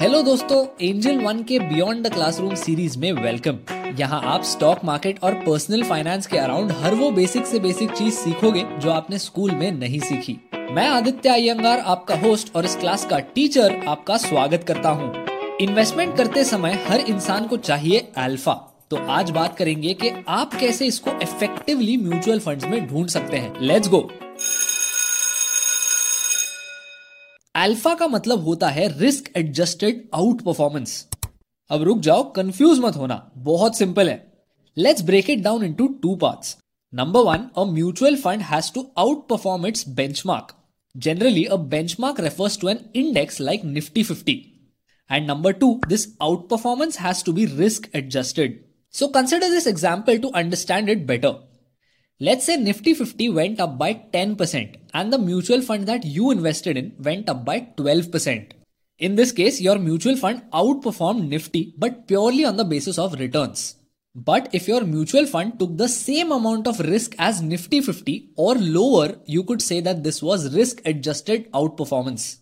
Hello दोस्तों angel one के beyond the classroom series में वेलकम यहाँ आप स्टॉक मार्केट और पर्सनल फाइनेंस के अराउंड हर वो बेसिक से बेसिक चीज़ सीखोगे जो आपने स्कूल में नहीं सीखी. मैं आदित्य अयंगार आपका होस्ट और इस क्लास का टीचर आपका स्वागत करता हूँ. इन्वेस्टमेंट करते समय हर इंसान को चाहिए अल्फ़ा तो आज बात करेंगे कि आप कैसे इसको इफेक्टिवली म्यूचुअल फंड्स में ढूंढ सकते हैं. लेट्स गो अल्फ़ा का मतलब होता है रिस्क एडजस्टेड आउट परफॉर्मेंस। अब रुक जाओ कंफ्यूज मत होना, बहुत सिंपल है। Let's break it down into two parts number one a mutual fund has to outperform its benchmark generally a benchmark refers to an index like Nifty fifty and number two this outperformance has to be risk adjusted so consider this example to understand it better Let's say Nifty 50 went up by 10% and the mutual fund that you invested in went up by 12%. In this case, your mutual fund outperformed Nifty but purely on the basis of returns. But if your mutual fund took the same amount of risk as Nifty 50 or lower, you could say that this was risk adjusted outperformance.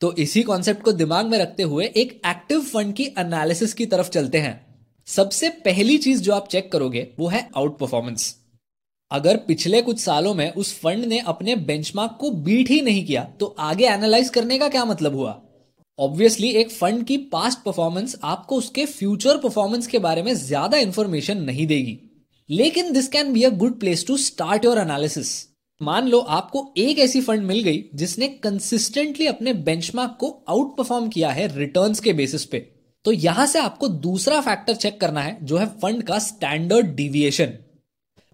तो इसी concept को दिमाग में रखते हुए एक active fund की analysis की तरफ़ चलते हैं सबसे पहली चीज़ जो आप चेक करोगे, वो है आउट परफॉर्मेंस अगर पिछले कुछ सालों में उस फंड ने अपने बेंचमार्क को बीट ही नहीं किया तो आगे एनालाइज करने का क्या मतलब हुआ? ऑब्वियसली एक फंड की पास्ट परफॉर्मेंस आपको उसके फ्यूचर परफॉर्मेंस के बारे में ज़्यादा इंफॉर्मेशन नहीं देगी. लेकिन this can be a good place to start your analysis मान लो आपको एक ऐसी फंड मिल गई जिसने कंसिस्टेंटली अपने बेंचमार्क को आउट परफॉर्म किया है रिटर्न्स के बेसिस पे. तो यहाँ से आपको दूसरा फैक्टर चेक करना है, जो है फंड का स्टैंडर्ड डिविएशन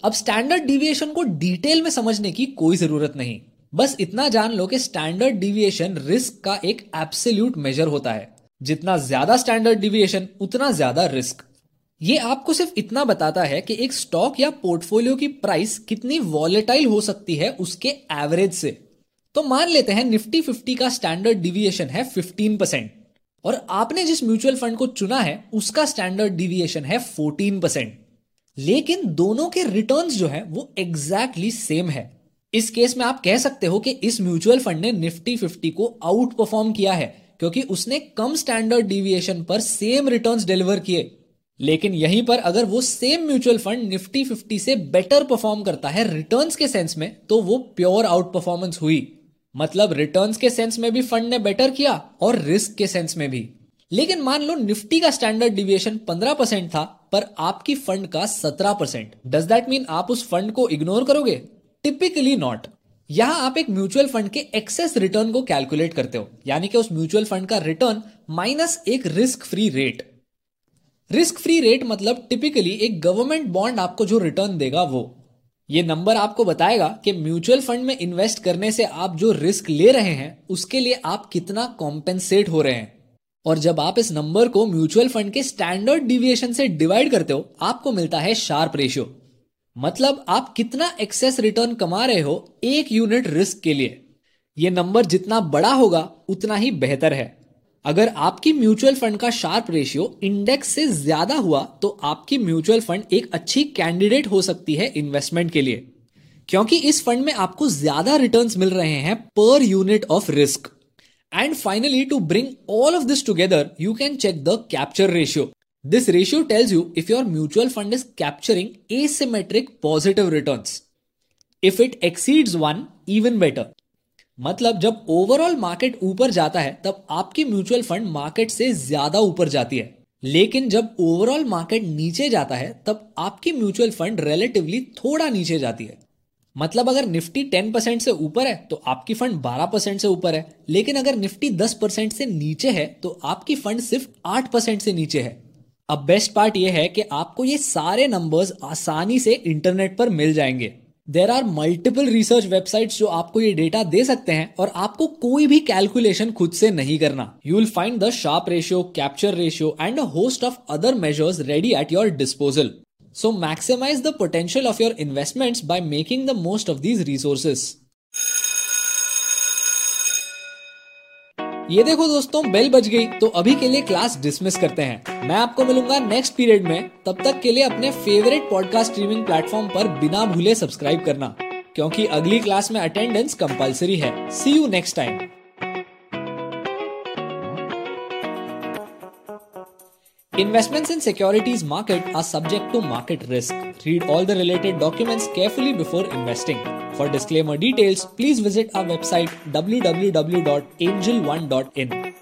अब स्टैंडर्ड डिविएशन को डिटेल में समझने की कोई ज़रूरत नहीं। बस इतना जान लो कि स्टैंडर्ड डिविएशन रिस्क का एक एब्सोल्यूट मेजर होता है। जितना ज़्यादा स्टैंडर्ड डिविएशन उतना ज़्यादा रिस्क ये आपको सिर्फ़ इतना बताता है कि एक स्टॉक या पोर्टफोलियो की प्राइस कितनी वॉलेटाइल हो सकती है उसके एवरेज से। तो मान लेते हैं निफ्टी फिफ्टी का स्टैंडर्ड डिविएशन है फिफ्टीन परसेंट और आपने जिस म्यूचुअल फंड को चुना है, उसका स्टैंडर्ड डिविएशन है 14 परसेंट लेकिन दोनों के रिटर्न जो है, वो एग्जैक्टली exactly सेम है। इस केस में आप कह सकते हो कि इस म्यूचुअल फंड ने निफ्टी फिफ्टी को आउट परफॉर्म किया है, क्योंकि उसने कम स्टैंडर्ड डिविएशन पर सेम रिटर्न डिलीवर किए। लेकिन यहीं पर अगर वो same mutual fund Nifty fifty से बेटर परफॉर्म करता है रिटर्न्स के सेंस में तो वो प्योर आउट परफॉर्मेंस हुई। मतलब रिटर्न्स के सेंस में भी फंड ने बेटर किया और रिस्क के सेंस में भी। लेकिन मान लो निफ्टी का स्टैंडर्ड डिविएशन 15 परसेंट था, पर आपकी फंड का 17 परसेंट। डज दैट मीन आप उस फंड को इग्नोर करोगे? टिपिकली नॉट यहाँ आप एक म्यूचुअल फंड के एक्सेस रिटर्न को कैलकुलेट करते हो। यानी कि उस म्यूचुअल फंड का रिटर्न माइनस एक risk free rate risk free rate मतलब टिपिकली एक गवर्नमेंट बॉन्ड आपको जो रिटर्न देगा वो। ये नंबर आपको बताएगा कि म्यूचुअल फंड में इन्वेस्ट करने से आप जो रिस्क ले रहे हैं, उसके लिए आप कितना कॉम्पेंसेट हो रहे हैं। और जब आप इस नंबर को म्यूचुअल फंड के स्टैंडर्ड डिविएशन से डिवाइड करते हो, आपको मिलता है शार्प रेशियो मतलब आप कितना एक्सेस रिटर्न कमा रहे हो एक यूनिट रिस्क के लिए। यह नंबर जितना बड़ा होगा, उतना ही बेहतर है। अगर आपकी म्यूचुअल फंड का शार्प रेशियो इंडेक्स से ज़्यादा हुआ तो आपकी म्यूचुअल फंड एक अच्छी कैंडिडेट हो सकती है इन्वेस्टमेंट के लिए। क्योंकि इस फंड में आपको ज़्यादा रिटर्न्स मिल रहे हैं पर unit of risk. And finally to bring all of this together you can check the capture ratio this ratio tells you if your mutual fund is capturing asymmetric positive returns if it exceeds one even better मतलब जब overall market ऊपर जाता है, तब आपकी mutual fund market से ज़्यादा ऊपर जाती है। लेकिन जब ओवरऑल मार्केट नीचे जाता है, तब आपकी म्यूचुअल फंड रिलेटिवली थोड़ा नीचे जाती है। मतलब अगर निफ्टी 10 परसेंट से ऊपर है तो आपकी फंड 12 परसेंट से ऊपर है। लेकिन अगर निफ्टी 10 परसेंट से नीचे है तो आपकी फंड सिर्फ़ 8 परसेंट से नीचे है। अब बेस्ट पार्ट यह है कि आपको ये सारे नंबर्स आसानी से इंटरनेट पर मिल जाएँगे। There are multiple research website जो आपको ये डेटा दे सकते हैं और आपको कोई भी कैलकुलेशन खुद से नहीं करना। You will find the Sharpe ratio capture ratio and a host of other measures ready at your disposal so maximise the potential of your investments by making the most of these resources ये देखो दोस्तों bell बज गई तो अभी के लिए class dismiss करते हैं। मैं आपको मिलूँगा नेक्स्ट पीरियड में। तब तक के लिए अपने फेवरेट पॉडकास्ट स्ट्रीमिंग प्लेटफॉर्म पर बिना भूले सब्सक्राइब करना, क्योंकि अगली क्लास में अटेंडेंस कंपलसरी है। See you next time Investments in securities market are subject to market risk. Read all the related documents carefully before investing. For disclaimer details, please visit our website www.angel1.in.